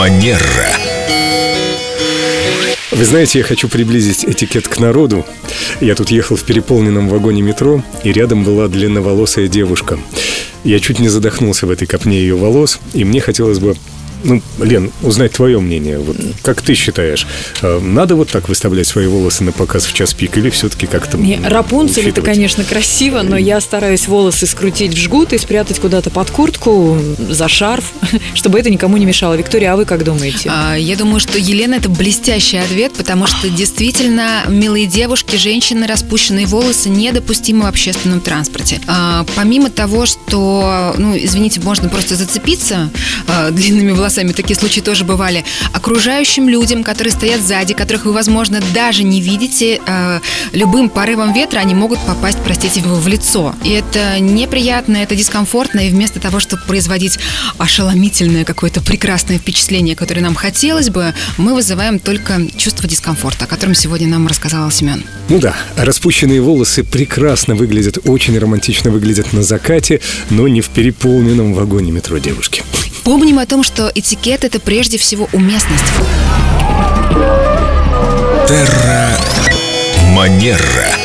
Манера. Вы знаете, я хочу приблизить этикет к народу. Я тут ехал в переполненном вагоне метро, и рядом была длинноволосая девушка. Я чуть не задохнулся в этой копне ее волос, и мне хотелось бы ну, Лен, узнать твое мнение. Вот как ты считаешь, э, надо вот так выставлять свои волосы на показ в час пик или все-таки как-то Не, Рапунцель это, конечно, красиво, но я стараюсь волосы скрутить в жгут и спрятать куда-то под куртку, за шарф, чтобы это никому не мешало. Виктория, а вы как думаете? А, Я думаю, что Елена это блестящий ответ, потому что действительно милые девушки, женщины, распущенные волосы недопустимы в общественном транспорте. А, Помимо того, что, ну, извините, можно просто зацепиться а, длинными волосами, такие случаи тоже бывали, окружающим людям, которые стоят сзади, которых вы, возможно, даже не видите, а, любым порывом ветра они могут попасть, простите, в лицо. И это неприятно, это дискомфортно, и вместо того, чтобы производить ошеломительное какое-то прекрасное впечатление, которое нам хотелось бы, мы вызываем только чувство дискомфорта, о котором сегодня нам рассказал Семен. Ну да, распущенные волосы прекрасно выглядят, очень романтично выглядят на закате, но не в переполненном вагоне метро девушки. Помним о том, что этикет это прежде всего уместность. Терра Манера.